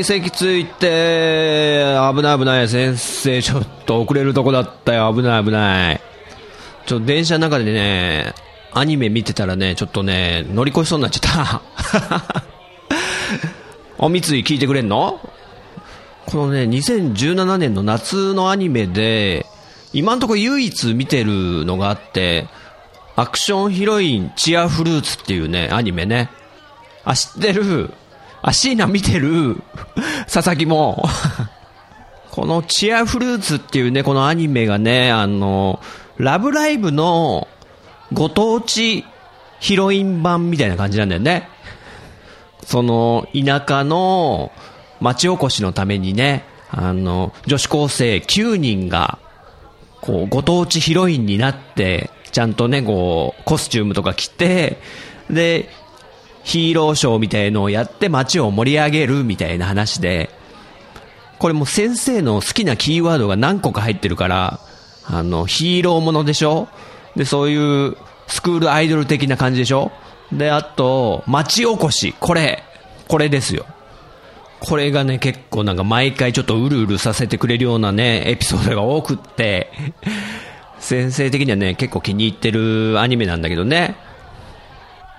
い、席ついて。危ない、危ない。先生、ちょっと遅れるとこだったよ。危ない、危ない。ちょっと電車の中でね、アニメ見てたらね、ちょっとね、乗り越えそうになっちゃった。あ、三井聞いてくれんの？このね、2017年の夏のアニメで、今んとこ唯一見てるのがあって、アクションヒロインチアフルーツっていうね、アニメね。あ、知ってる？あ、椎名見てる。佐々木も。このチアフルーツっていうね、このアニメがね、あの、ラブライブのご当地ヒロイン版みたいな感じなんだよね。その、田舎の町おこしのためにね、あの、女子高生9人が、こう、ご当地ヒロインになって、ちゃんとね、こう、コスチュームとか着て、で、ヒーローショーみたいのをやって街を盛り上げるみたいな話で、これも先生の好きなキーワードが何個か入ってるから、あの、ヒーローものでしょ？で、そういうスクールアイドル的な感じでしょ？で、あと、町おこし。これ、これですよ。これがね、結構なんか毎回ちょっとうるうるさせてくれるようなね、エピソードが多くって、先生的にはね、結構気に入ってるアニメなんだけどね。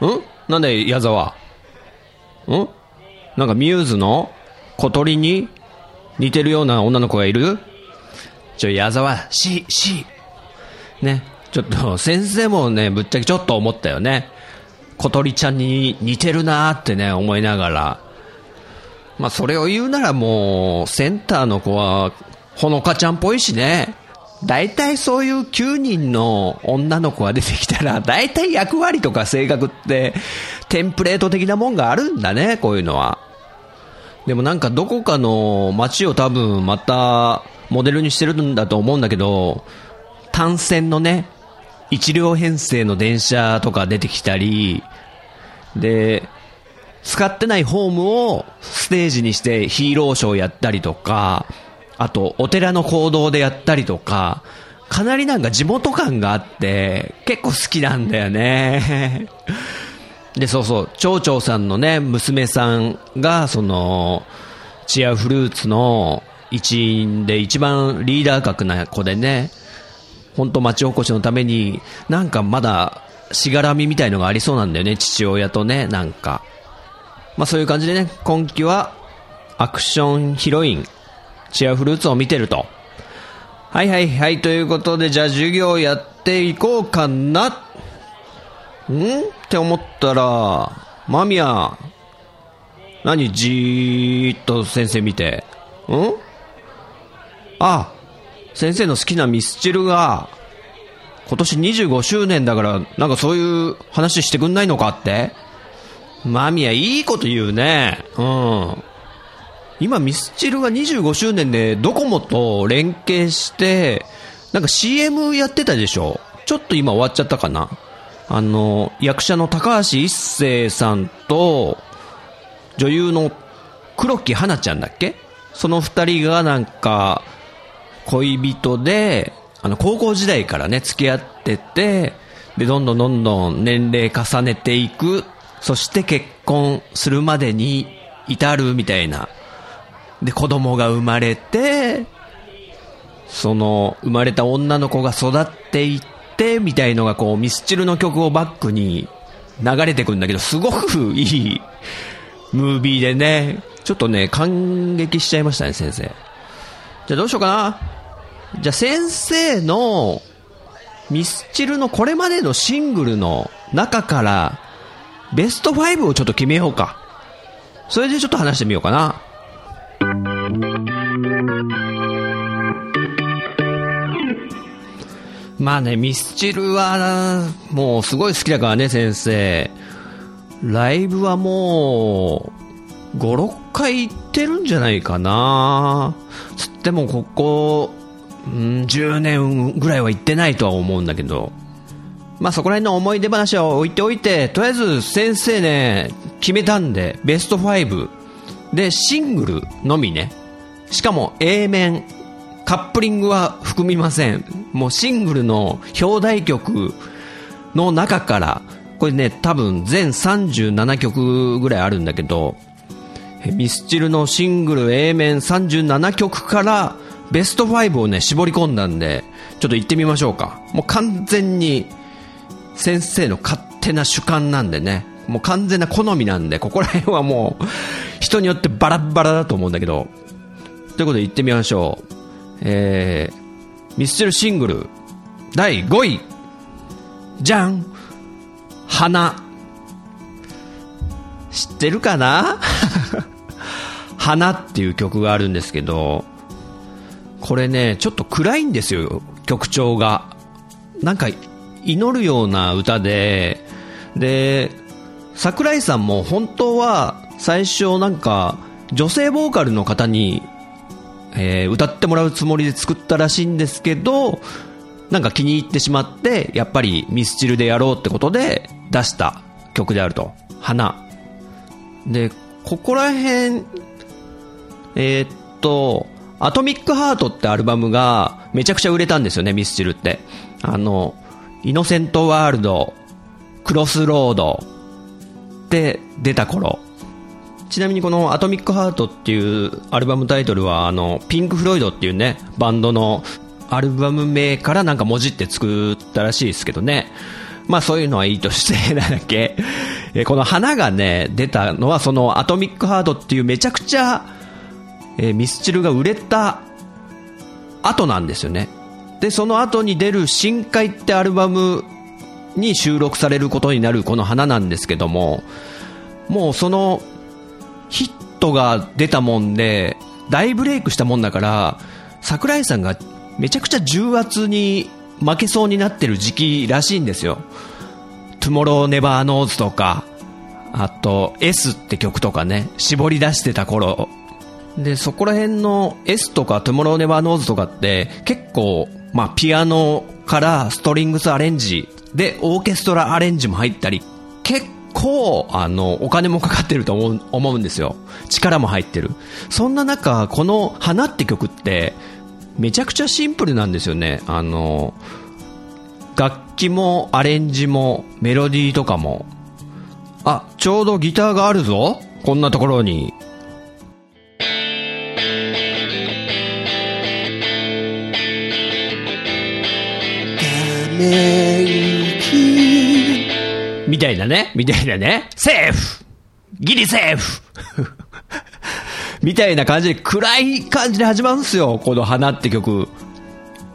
ん？なんだよ、矢沢？ん？なんかミューズの？小鳥に？似てるような女の子がいる？ちょ、矢沢、し、し。ね。ちょっと、先生もね、ぶっちゃけちょっと思ったよね。小鳥ちゃんに似てるなーってね、思いながら。まあ、それを言うならもう、センターの子は、ほのかちゃんっぽいしね。大体そういう9人の女の子が出てきたら、大体役割とか性格って、テンプレート的なもんがあるんだね、こういうのは。でもなんかどこかの街を多分またモデルにしてるんだと思うんだけど、単線のね、一両編成の電車とか出てきたり、で、使ってないホームをステージにしてヒーローショーやったりとか、あとお寺の講堂でやったりとか、かなりなんか地元感があって、結構好きなんだよね。で、そうそう、町長さんのね、娘さんが、その、チアフルーツの一員で一番リーダー格な子でね、本当町おこしのために、なんかまだ、しがらみみたいのがありそうなんだよね、父親とね、なんか。まあそういう感じでね、今期は、アクションヒロイン、チアフルーツを見てると。はいはいはい、ということで、じゃあ授業やっていこうかな。ん？って思ったら、マミヤ、何？じーっと先生見て。ん？あ、先生の好きなミスチルが、今年25周年だから、なんかそういう話してくんないのかって？マミヤ、いいこと言うね。うん。今、ミスチルが25周年でドコモと連携して、なんか CM やってたでしょ？ちょっと今終わっちゃったかな？あの、役者の高橋一生さんと、女優の黒木花ちゃんだっけ？その二人がなんか、恋人で、あの、高校時代からね、付き合ってて、で、どんどんどんどん年齢重ねていく、そして結婚するまでに至るみたいな。で、子供が生まれて、その、生まれた女の子が育っていって、みたいのがこう、ミスチルの曲をバックに流れてくるんだけど、すごくいいムービーでね、ちょっとね、感激しちゃいましたね、先生。じゃあどうしようかな。じゃあ先生の、ミスチルのこれまでのシングルの中から、ベスト5をちょっと決めようか。それでちょっと話してみようかな。まあね、ミスチルは、もうすごい好きだからね、先生。ライブはもう、5、6回行ってるんじゃないかな。つってもここ、うん、10年ぐらいは行ってないとは思うんだけど。まあそこら辺の思い出話は置いておいて、とりあえず先生ね、決めたんで、ベスト5。で、シングルのみね。しかも A 面、カップリングは含みません。もうシングルの表題曲の中から、これね、多分全37曲ぐらいあるんだけど、ミスチルのシングル A 面37曲からベスト5をね、絞り込んだんで、ちょっと行ってみましょうか。もう完全に先生の勝手な主観なんでね、もう完全な好みなんで、ここら辺はもう人によってバラバラだと思うんだけど、ということで行ってみましょう。えー、ミスチルシングル第5位、じゃん花。知ってるかな？花っていう曲があるんですけど、これね、ちょっと暗いんですよ、曲調が。なんか、祈るような歌で、で、桜井さんも本当は最初なんか、女性ボーカルの方にえー、歌ってもらうつもりで作ったらしいんですけど、なんか気に入ってしまって、やっぱりミスチルでやろうってことで出した曲であると。花。で、ここら辺、えー、っと、アトミックハートってアルバムがめちゃくちゃ売れたんですよね、ミスチルって。あの、イノセントワールド、クロスロードって出た頃。ちなみにこの「アトミックハート」っていうアルバムタイトルはあのピンク・フロイドっていうねバンドのアルバム名からなんか文字って作ったらしいですけどね。まあそういうのはいいとして なんだっけ。この花がね出たのはそのアトミックハートっていうめちゃくちゃ、えミスチルが売れた後なんですよね。でその後に出る「深海」ってアルバムに収録されることになるこの花なんですけどももうそのヒットが出たもんで、大ブレイクしたもんだから、桜井さんがめちゃくちゃ重圧に負けそうになってる時期らしいんですよ。Tomorrow Never Knows とか、あと S って曲とかね、絞り出してた頃。で、そこら辺の S とか Tomorrow Never Knows とかって結構、まあピアノからストリングスアレンジでオーケストラアレンジも入ったり、結構、あの、お金もかかってると思う思うんですよ。力も入ってる。そんな中、この花って曲って、めちゃくちゃシンプルなんですよね。あの、楽器もアレンジもメロディーとかも。あ、ちょうどギターがあるぞこんなところに。画面みたいなね、みたいなね、セーフ。ギリセーフ。みたいな感じで暗い感じで始まるんですよ、この花って曲。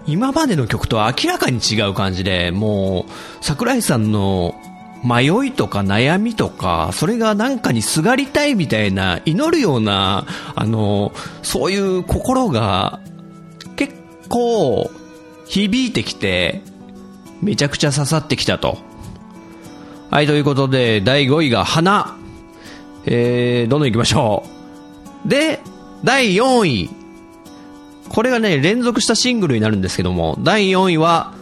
今までの曲とは明らかに違う感じで、もう、桜井さんの迷いとか悩みとか、それがなんかにすがりたいみたいな、祈るような、あの、そういう心が、結構、響いてきて、めちゃくちゃ刺さってきたと。はい、ということで、第5位が花。えー、どんどん行きましょう。で、第4位。これがね、連続したシングルになるんですけども、第4位は、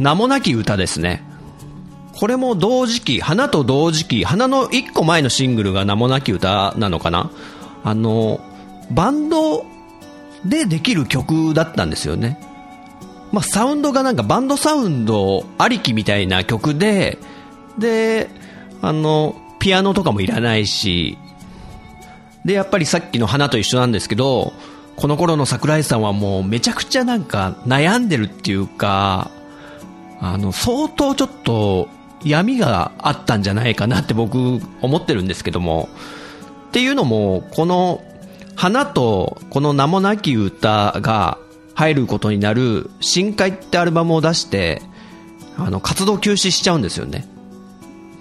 名もなき歌ですね。これも同時期、花と同時期、花の1個前のシングルが名もなき歌なのかなあの、バンドでできる曲だったんですよね。まあ、サウンドがなんかバンドサウンドありきみたいな曲で、で、あの、ピアノとかもいらないし、で、やっぱりさっきの花と一緒なんですけど、この頃の桜井さんはもうめちゃくちゃなんか悩んでるっていうか、あの、相当ちょっと闇があったんじゃないかなって僕思ってるんですけども、っていうのも、この花とこの名もなき歌が入ることになる深海ってアルバムを出して、あの、活動休止しちゃうんですよね。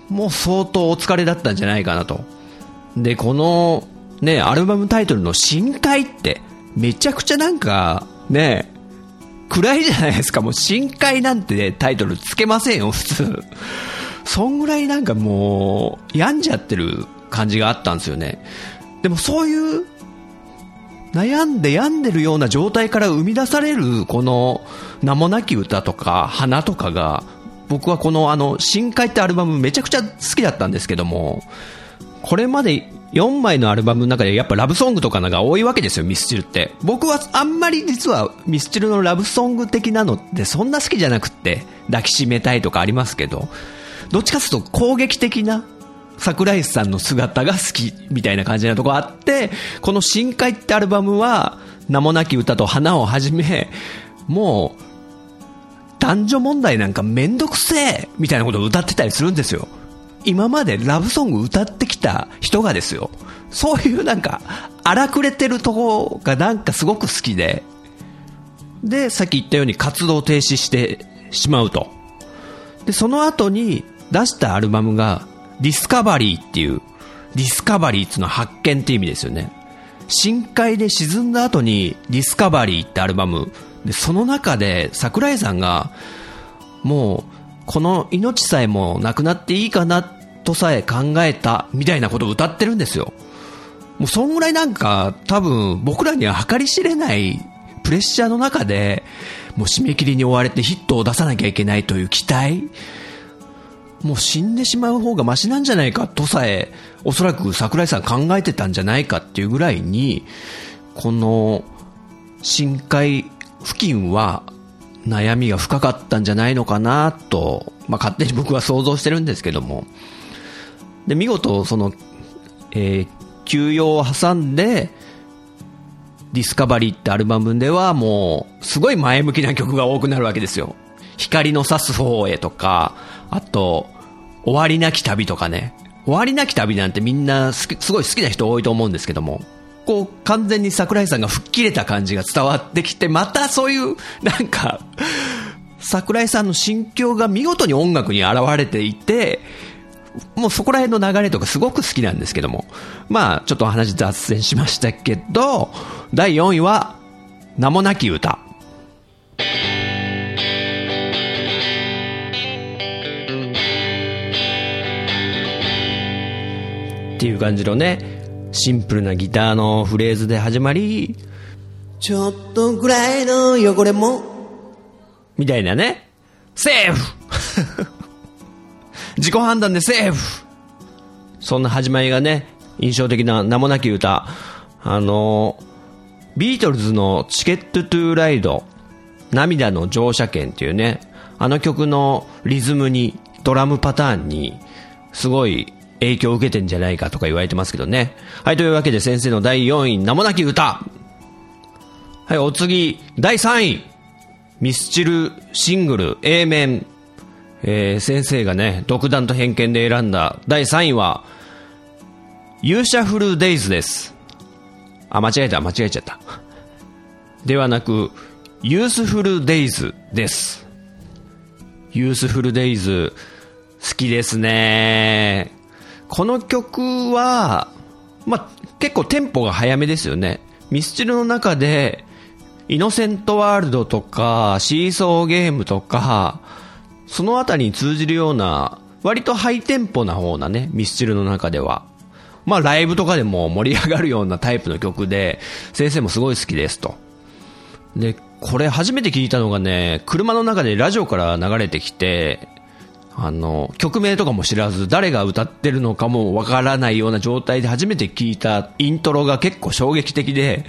もう相当お疲れだったんじゃないかなと。で、この、ね、アルバムタイトルの深海って、めちゃくちゃなんか、ね、暗いじゃないですか。もう深海なんて、タイトルつけませんよ、普通。そんぐらいなんかもう、病んじゃってる感じがあったんですよね。でもそういう、悩んで病んでるような状態から生み出される、この、名もなき歌とか、花とかが、僕はこのあの、深海ってアルバムめちゃくちゃ好きだったんですけども、これまで4枚のアルバムの中でやっぱラブソングとかのが多いわけですよ、ミスチルって。僕はあんまり実はミスチルのラブソング的なのってそんな好きじゃなくって、抱きしめたいとかありますけど、どっちかというと攻撃的な桜井さんの姿が好きみたいな感じなとこあって、この深海ってアルバムは名もなき歌と花をはじめ、もう男女問題なんかめんどくせえみたいなことを歌ってたりするんですよ。今までラブソング歌ってきた人がですよ。そういうなんか荒くれてるとこがなんかすごく好きで、で、さっき言ったように活動停止してしまうと。で、その後に出したアルバムが Discovery っていう、 Discovery っていうのは発見って意味ですよね。深海で沈んだ後に Discovery ってアルバムで、その中で桜井さんが、もう、この命さえもなくなっていいかなとさえ考えたみたいなことを歌ってるんですよ。もうそんぐらいなんか多分僕らには計り知れないプレッシャーの中でもう締め切りに追われてヒットを出さなきゃいけないという期待もう死んでしまう方がマシなんじゃないかとさえおそらく桜井さん考えてたんじゃないかっていうぐらいにこの深海付近は悩みが深かったんじゃないのかなと、まあ、勝手に僕は想像してるんですけども。で、見事、その、えー、休養を挟んで、ディスカバリーってアルバムではもう、すごい前向きな曲が多くなるわけですよ。光の差す方へとか、あと、終わりなき旅とかね。終わりなき旅なんてみんなすごい好きな人多いと思うんですけども。こう、完全に桜井さんが吹っ切れた感じが伝わってきて、またそういう、なんか、桜井さんの心境が見事に音楽に現れていて、もうそこら辺の流れとかすごく好きなんですけども。まあ、ちょっと話脱線しましたけど、第4位は、名もなき歌。っていう感じのね、シンプルなギターのフレーズで始まり、ちょっとぐらいの汚れも、みたいなね、セーフ。自己判断でセーフ。そんな始まりがね、印象的な名もなき歌。あの、ビートルズのチケットトゥーライド、涙の乗車券っていうね、あの曲のリズムに、ドラムパターンに、すごい影響を受けてんじゃないかとか言われてますけどね。はい、というわけで先生の第4位、名もなき歌。はい、お次、第3位。ミスチルシングル A 面。えー、先生がね、独断と偏見で選んだ第3位は、ユーシャフルデイズです。あ、間違えた、間違えちゃった。ではなく、ユースフルデイズです。ユースフルデイズ、好きですね。この曲は、まあ、結構テンポが速めですよね。ミスチルの中で、イノセントワールドとか、シーソーゲームとか、そのあたりに通じるような、割とハイテンポな方なね、ミスチルの中では。まあライブとかでも盛り上がるようなタイプの曲で、先生もすごい好きですと。で、これ初めて聞いたのがね、車の中でラジオから流れてきて、あの、曲名とかも知らず、誰が歌ってるのかもわからないような状態で初めて聞いたイントロが結構衝撃的で、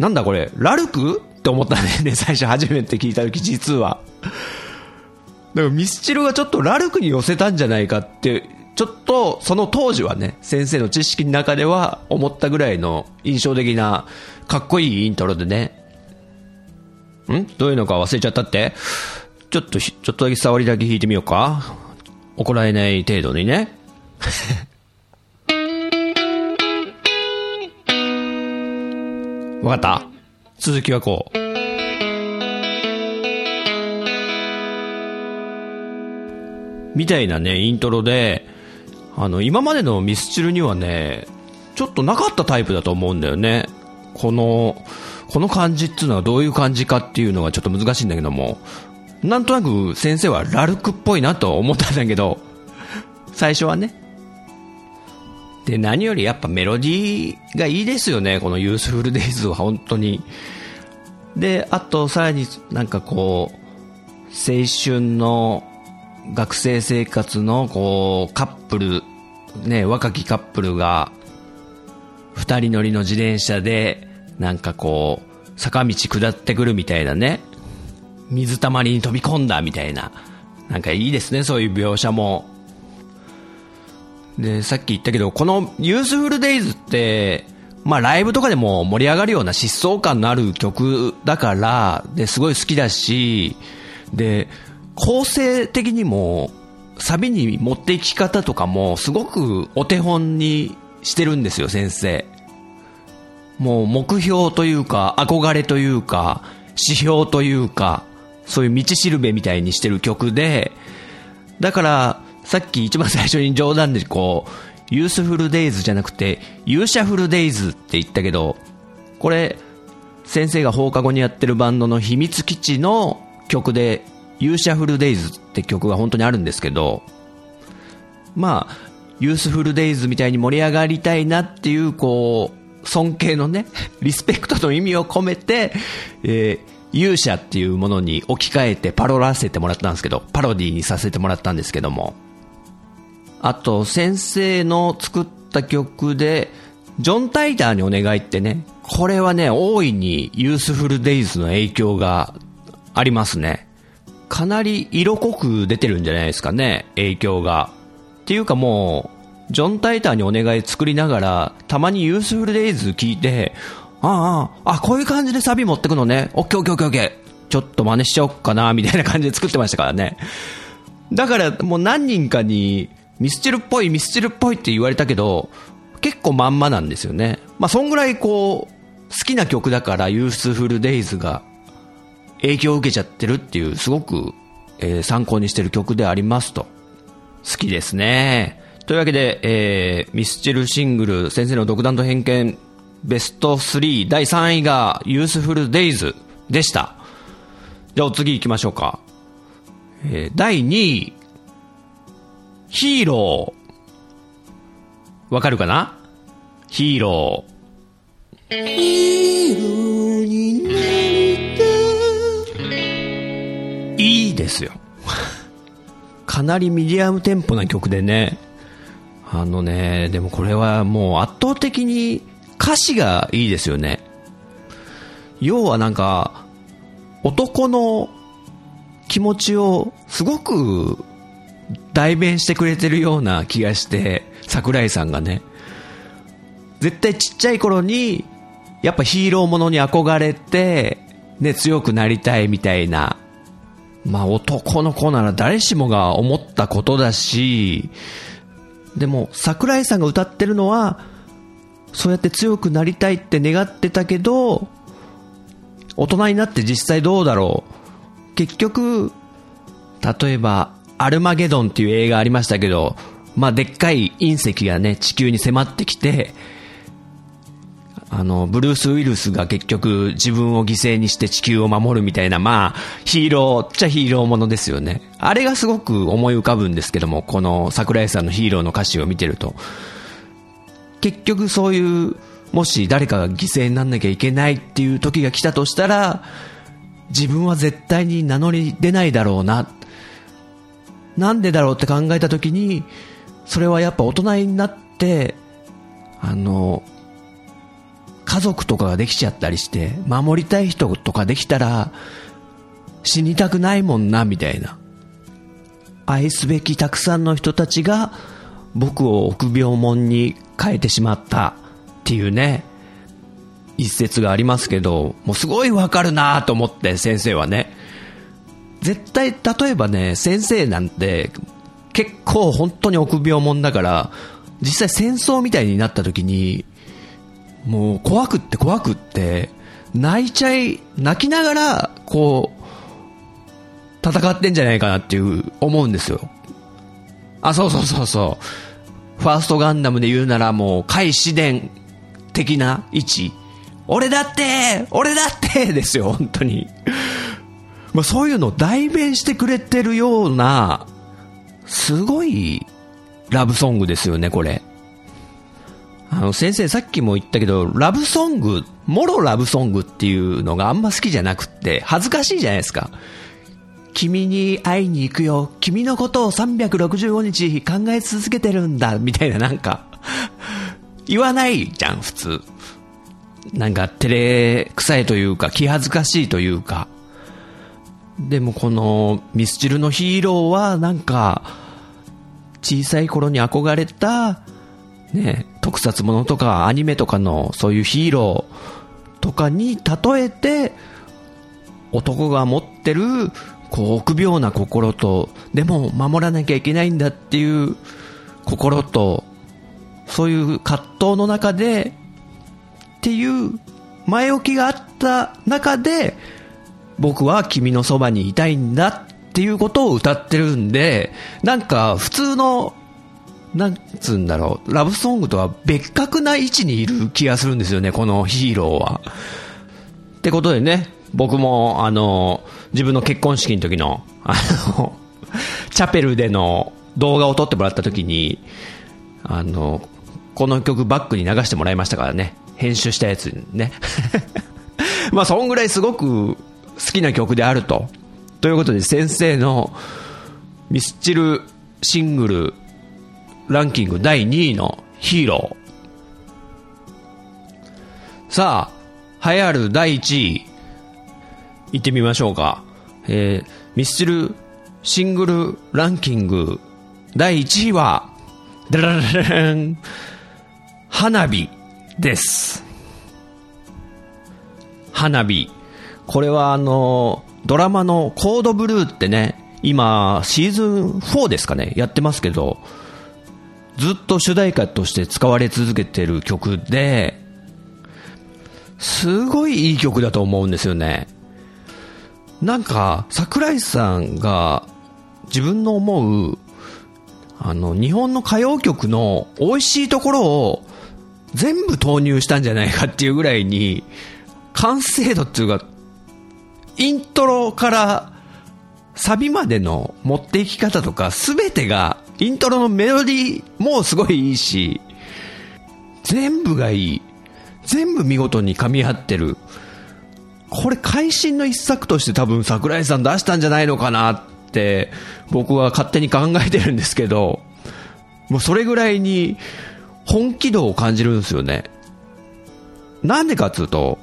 なんだこれ、ラルク？って思ったんだよね、最初初めて聞いた時、実は。だからミスチルがちょっとラルクに寄せたんじゃないかって、ちょっとその当時はね、先生の知識の中では思ったぐらいの印象的な、かっこいいイントロでね。ん？どういうのか忘れちゃったって？ちょっと、ちょっとだけ触りだけ弾いてみようか。怒られない程度にね。わかった？続きはこう。みたいなね、イントロで、あの、今までのミスチルにはね、ちょっとなかったタイプだと思うんだよね。この、この感じっていうのはどういう感じかっていうのがちょっと難しいんだけども、なんとなく先生はラルクっぽいなと思ったんだけど、最初はね。で、何よりやっぱメロディーがいいですよね、このユースフルデイズは本当に。で、あとさらになんかこう、青春の学生生活のこう、カップル、ね、若きカップルが、二人乗りの自転車で、なんかこう、坂道下ってくるみたいなね、水たまりに飛び込んだみたいな、なんかいいですね、そういう描写も。で、さっき言ったけど、このユースフルデイズって、まあライブとかでも盛り上がるような疾走感のある曲だから、で、すごい好きだし、で、構成的にも、サビに持っていき方とかも、すごくお手本にしてるんですよ、先生。もう目標というか、憧れというか、指標というか、そういう道しるべみたいにしてる曲で、だから、さっき一番最初に冗談でこう、ユースフルデイズじゃなくて、勇者フルデイズって言ったけど、これ、先生が放課後にやってるバンドの秘密基地の曲で、勇者フルデイズって曲が本当にあるんですけど、まあ、ユースフルデイズみたいに盛り上がりたいなっていう、こう、尊敬のね、リスペクトの意味を込めて、えー、勇者っていうものに置き換えてパロらせてもらったんですけど、パロディにさせてもらったんですけども。あと、先生の作った曲で、ジョン・タイターにお願いってね、これはね、大いにユースフルデイズの影響がありますね。かなり色濃く出てるんじゃないですかね、影響が。っていうかもう、ジョン・タイターにお願い作りながら、たまにユースフルデイズ聞いて、ああ、あ、こういう感じでサビ持ってくのね。オッケーオッケーオッケーオッケー。ちょっと真似しちゃおっかな、みたいな感じで作ってましたからね。だからもう何人かに、ミスチルっぽい、ミスチルっぽいって言われたけど、結構まんまなんですよね。まあ、そんぐらいこう、好きな曲だから、ユースフルデイズが影響を受けちゃってるっていう、すごく、えー、参考にしてる曲でありますと。好きですね。というわけで、えー、ミスチルシングル、先生の独断と偏見ベスト3第3位がユースフルデイズでした。じゃあお次行きましょうか。えー、第2位、ヒーロー。わかるかな？ヒーロー。ヒーローになりたいいですよ。かなりミディアムテンポな曲でね。あのね、でもこれはもう圧倒的に歌詞がいいですよね。要はなんか、男の気持ちをすごく代弁してくれてるような気がして、桜井さんがね。絶対ちっちゃい頃に、やっぱヒーローものに憧れて、ね、強くなりたいみたいな。まあ男の子なら誰しもが思ったことだし、でも桜井さんが歌ってるのは、そうやって強くなりたいって願ってたけど、大人になって実際どうだろう。結局、例えば、アルマゲドンっていう映画ありましたけど、まあ、でっかい隕石がね、地球に迫ってきて、あの、ブルース・ウィルスが結局自分を犠牲にして地球を守るみたいな、まあ、ヒーローっちゃヒーローものですよね。あれがすごく思い浮かぶんですけども、この桜井さんのヒーローの歌詞を見てると。結局そういう、もし誰かが犠牲にならなきゃいけないっていう時が来たとしたら、自分は絶対に名乗り出ないだろうな。なんでだろうって考えた時に、それはやっぱ大人になって、あの、家族とかができちゃったりして、守りたい人とかできたら、死にたくないもんな、みたいな。愛すべきたくさんの人たちが、僕を臆病者に変えてしまったっていうね、一節がありますけど、もうすごいわかるなと思って先生はね。絶対、例えばね、先生なんて結構本当に臆病者だから、実際戦争みたいになった時に、もう怖くって怖くって、泣いちゃい、泣きながら、こう、戦ってんじゃないかなっていう思うんですよ。あ、そうそうそうそう。ファーストガンダムで言うならもう、海自伝的な位置。俺だって俺だって ですよ、本当に。まあそういうのを代弁してくれてるような、すごいラブソングですよね、これ。あの、先生さっきも言ったけど、ラブソング、もろラブソングっていうのがあんま好きじゃなくって、恥ずかしいじゃないですか。君に会いに行くよ。君のことを365日考え続けてるんだ。みたいななんか言わないじゃん、普通。なんか、照れくさいというか、気恥ずかしいというか。でもこのミスチルのヒーローはなんか、小さい頃に憧れたね、特撮ものとかアニメとかのそういうヒーローとかに例えて、男が持ってる、こう、臆病な心と、でも守らなきゃいけないんだっていう心と、そういう葛藤の中で、っていう前置きがあった中で、僕は君のそばにいたいんだっていうことを歌ってるんで、なんか普通のなんつうんだろう、ラブソングとは別格な位置にいる気がするんですよね、このヒーローは。ってことでね、僕も、あの、自分の結婚式の時の、あの、チャペルでの動画を撮ってもらった時に、あの、この曲バックに流してもらいましたからね、編集したやつね。まあ、そんぐらいすごく好きな曲であると。ということで、先生のミスチルシングルランキング第2位のヒーロー。さあ、流行る第1位、行ってみましょうか。えー、ミスチルシングルランキング第1位は、ダラララン、花火です。花火。これはあの、ドラマのコードブルーってね、今、シーズン4ですかね、やってますけど、ずっと主題歌として使われ続けてる曲で、すごいいい曲だと思うんですよね。なんか、桜井さんが自分の思う、あの、日本の歌謡曲の美味しいところを全部投入したんじゃないかっていうぐらいに、完成度っていうか、イントロからサビまでの持っていき方とか全てがイントロのメロディーもすごいいいし、全部がいい。全部見事に噛み合ってる。これ会心の一作として多分桜井さん出したんじゃないのかなって僕は勝手に考えてるんですけど、もうそれぐらいに本気度を感じるんですよね。なんでかっつうと、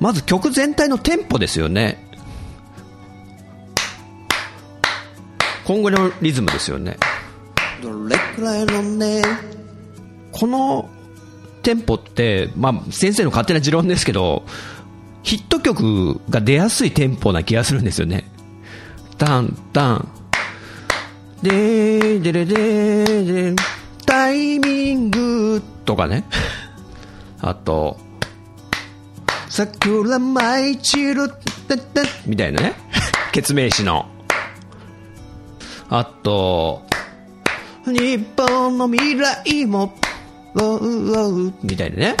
まず曲全体のテンポですよね。今後のリズムですよねどれくらいのねこのテンポって、まあ、先生の勝手な持論ですけどヒット曲が出やすいテンポな気がするんですよね。タンタン。でーでれでーでタイミングとかね。あと桜舞い散るみたいなね。決名詞の。あと、日本の未来も、みたいなね。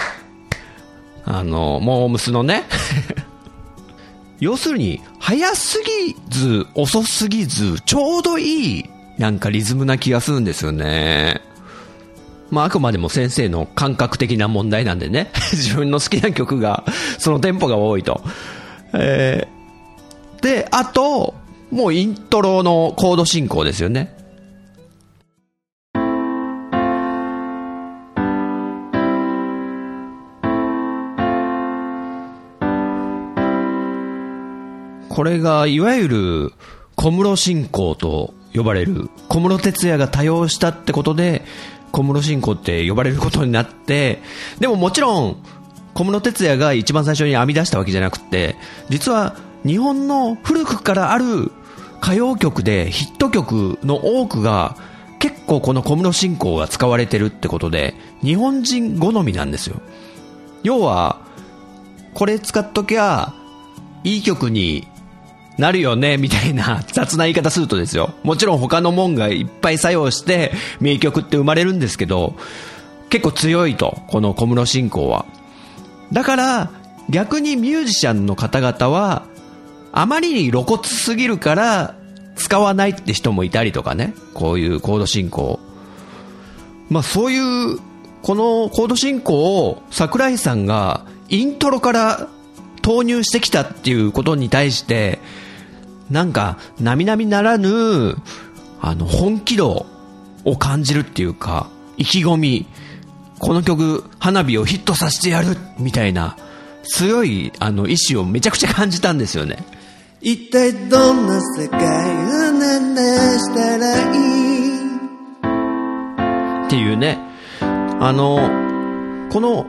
あの、モームスのね。要するに、早すぎず、遅すぎず、ちょうどいい、なんかリズムな気がするんですよね。まあ、あくまでも先生の感覚的な問題なんでね。自分の好きな曲が、そのテンポが多いと。えー、で、あと、もうイントロのコード進行ですよね。これがいわゆる小室進行と呼ばれる小室哲哉が多用したってことで小室進行って呼ばれることになってでももちろん小室哲哉が一番最初に編み出したわけじゃなくて実は日本の古くからある歌謡曲でヒット曲の多くが結構この小室進行が使われてるってことで日本人好みなんですよ。要はこれ使っときゃいい曲になるよね、みたいな 雑な言い方するとですよ。もちろん他のもんがいっぱい作用して名曲って生まれるんですけど、結構強いと、この小室進行は。だから、逆にミュージシャンの方々は、あまりに露骨すぎるから使わないって人もいたりとかね。こういうコード進行。まあそういう、このコード進行を桜井さんがイントロから投入してきたっていうことに対して、なんか、並々ならぬ、あの、本気度を感じるっていうか、意気込み、この曲、花火をヒットさせてやるみたいな、強い、あの、意志をめちゃくちゃ感じたんですよね。一体どんな世界をなんでしたらいい？っていうね、あの、この、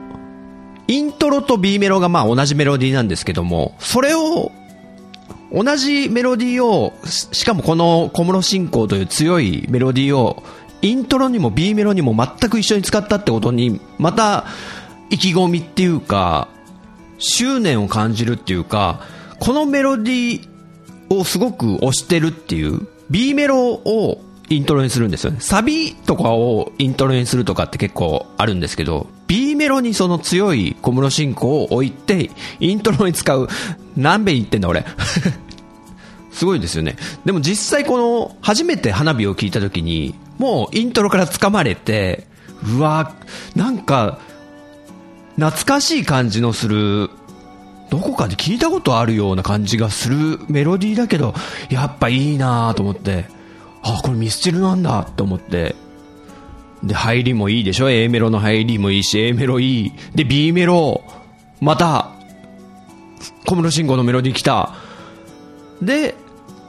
イントロと B メロがまあ同じメロディーなんですけども、それを同じメロディーを、しかもこの小室進行という強いメロディーを、イントロにも B メロにも全く一緒に使ったってことに、また、意気込みっていうか、執念を感じるっていうか、このメロディーをすごく推してるっていう、B メロをイントロにするんですよね。サビとかをイントロにするとかって結構あるんですけど、B メロにその強い小室進行を置いて、イントロに使う。何遍言ってんだ俺。すごいですよね。でも実際この、初めて花火を聞いた時に、もうイントロから掴まれて、うわなんか、懐かしい感じのする、どこかで聞いたことあるような感じがするメロディーだけど、やっぱいいなと思って、あ、これミスチルなんだと思って、で、入りもいいでしょ ?A メロの入りもいいし、A メロいい。で、B メロ、また、小室慎吾のメロディー来た。で、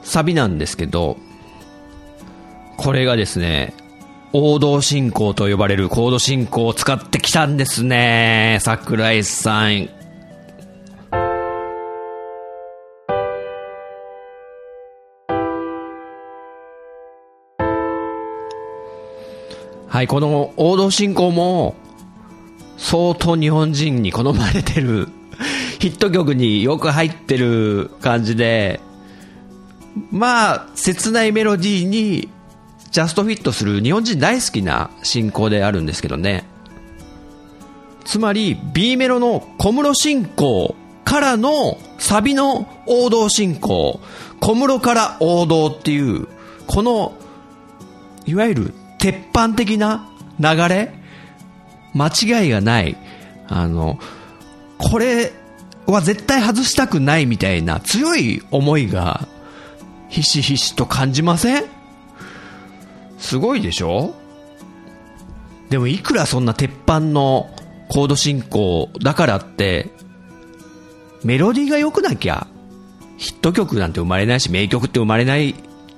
サビなんですけど、これがですね、王道進行と呼ばれるコード進行を使ってきたんですね。桜井さん。はい、この王道進行も、相当日本人に好まれてる、ヒット曲によく入ってる感じで、まあ、切ないメロディーにジャストフィットする日本人大好きな進行であるんですけどね。つまり、B メロの小室進行からのサビの王道進行、小室から王道っていう、この、いわゆる鉄板的な流れ？間違いがない。あの、これは絶対外したくないみたいな強い思いがひしひしと感じません？すごいでしょ？でもいくらそんな鉄板のコード進行だからって、メロディーが良くなきゃ、ヒット曲なんて生まれないし、名曲って生まれない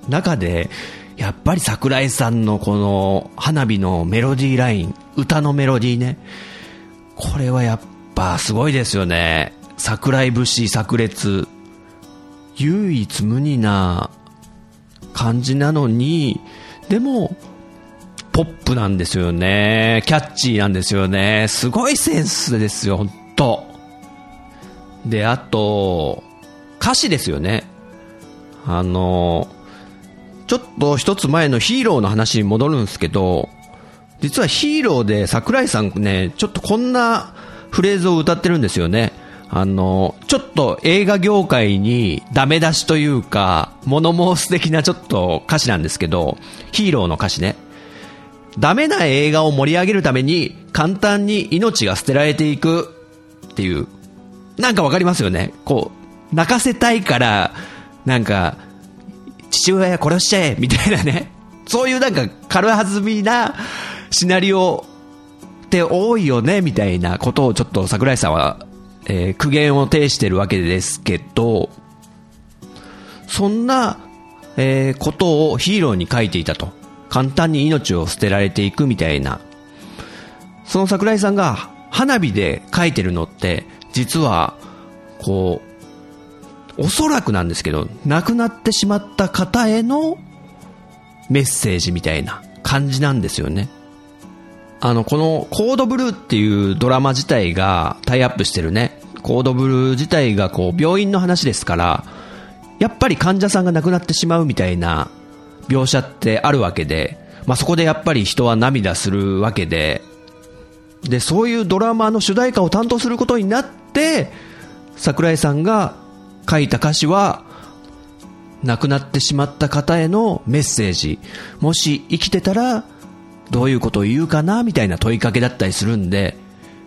中で、やっぱり桜井さんのこの花火のメロディーライン、歌のメロディーね、これはやっぱすごいですよね。桜井節炸裂。唯一無二な感じなのに、でも、ポップなんですよね。キャッチーなんですよね。すごいセンスですよ、ほんと。で、あと、歌詞ですよね。あの、ちょっと一つ前のヒーローの話に戻るんですけど、実はヒーローで桜井さんね、ちょっとこんなフレーズを歌ってるんですよね。あの、ちょっと映画業界にダメ出しというか、物申す的なちょっと歌詞なんですけど、ヒーローの歌詞ね。ダメな映画を盛り上げるために簡単に命が捨てられていくっていう。なんかわかりますよねこう、泣かせたいから、なんか、父親殺しちゃえみたいなね。そういうなんか軽はずみなシナリオって多いよねみたいなことをちょっと桜井さんはえー、苦言を呈してるわけですけど、そんな、えー、ことをヒーローに書いていたと。簡単に命を捨てられていくみたいな。その桜井さんが花火で書いてるのって、実は、こう、おそらくなんですけど、亡くなってしまった方へのメッセージみたいな感じなんですよね。あの、このコードブルーっていうドラマ自体がタイアップしてるね、コードブルー自体がこう病院の話ですから、やっぱり患者さんが亡くなってしまうみたいな描写ってあるわけで、まあ、そこでやっぱり人は涙するわけで、で、そういうドラマの主題歌を担当することになって、桜井さんが書いた歌詞は、亡くなってしまった方へのメッセージ、もし生きてたら、どういうことを言うかな、みたいな問いかけだったりするんで、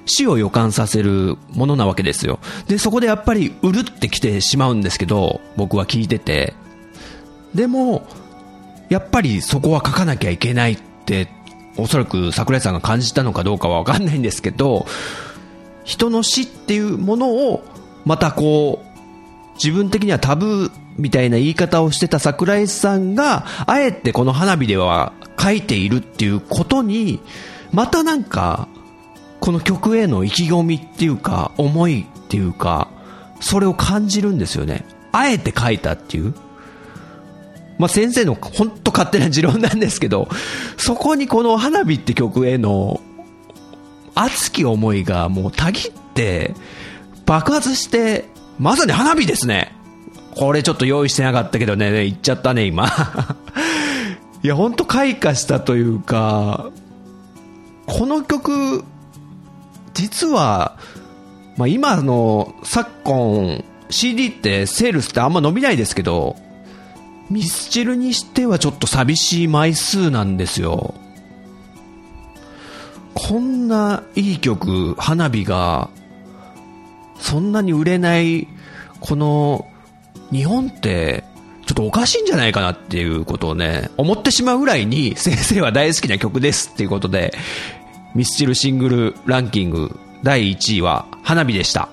死を予感させるものなわけですよ。で、そこでやっぱり、うるってきてしまうんですけど、僕は聞いてて。でも、やっぱりそこは書かなきゃいけないって、おそらく桜井さんが感じたのかどうかはわかんないんですけど、人の死っていうものを、またこう、自分的にはタブーみたいな言い方をしてた桜井さんが、あえてこの花火では書いているっていうことに、またなんか、この曲への意気込みっていうか、思いっていうか、それを感じるんですよね。あえて書いたっていう。まあ、先生の本当勝手な持論なんですけど、そこにこの花火って曲への熱き思いがもうたぎって爆発してまさに花火ですね。これちょっと用意してなかったけどね、言っちゃったね、今。いや、ほんと開花したというか、この曲、実は、まあ、今の昨今 CD ってセールスってあんま伸びないですけど、ミスチルにしてはちょっと寂しい枚数なんですよ。こんないい曲、花火がそんなに売れない、この、日本って、ちょっとおかしいんじゃないかなっていうことをね、思ってしまうぐらいに、先生は大好きな曲ですっていうことで、ミスチルシングルランキング第1位は花火でした。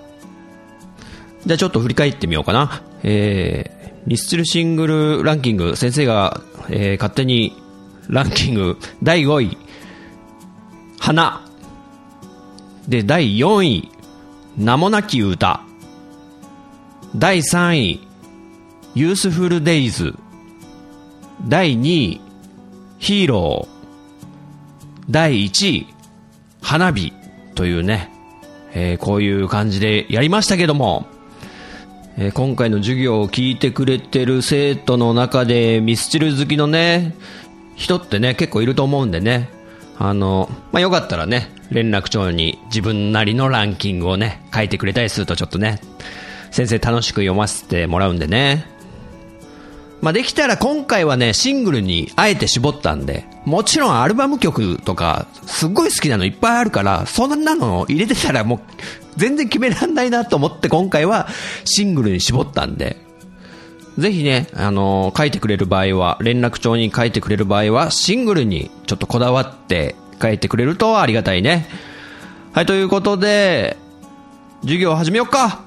じゃあちょっと振り返ってみようかな。えー、ミスチルシングルランキング、先生が、えー、勝手にランキング第5位、花。で、第4位、名もなき歌。第3位ユースフルデイズ。第2位ヒーロー。第1位花火。というね、えー、こういう感じでやりましたけども、えー、今回の授業を聞いてくれてる生徒の中でミスチル好きのね人ってね結構いると思うんでね。あの、まあ、よかったらね、連絡帳に自分なりのランキングをね、書いてくれたりするとちょっとね、先生楽しく読ませてもらうんでね。まあ、できたら今回はね、シングルにあえて絞ったんで、もちろんアルバム曲とか、すっごい好きなのいっぱいあるから、そんなの入れてたらもう、全然決めらんないなと思って今回はシングルに絞ったんで、ぜひね、あのー、書いてくれる場合は、連絡帳に書いてくれる場合は、シングルにちょっとこだわって帰ってくれるとありがたいね。はい、ということで、授業始めよっか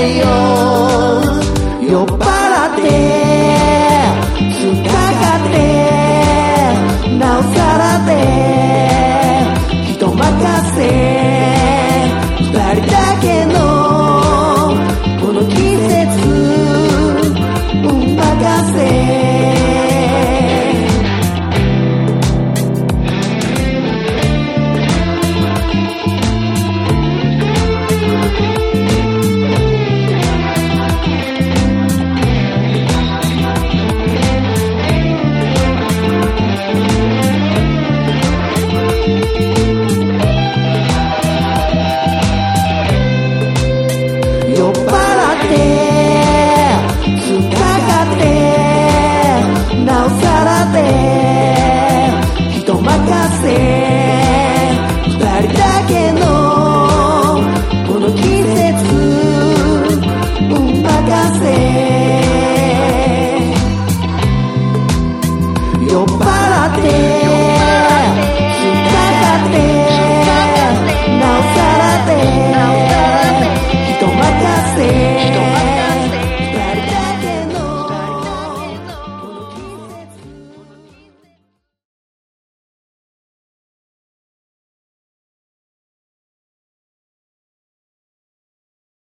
よ酔っ払ってつかかってなおさらで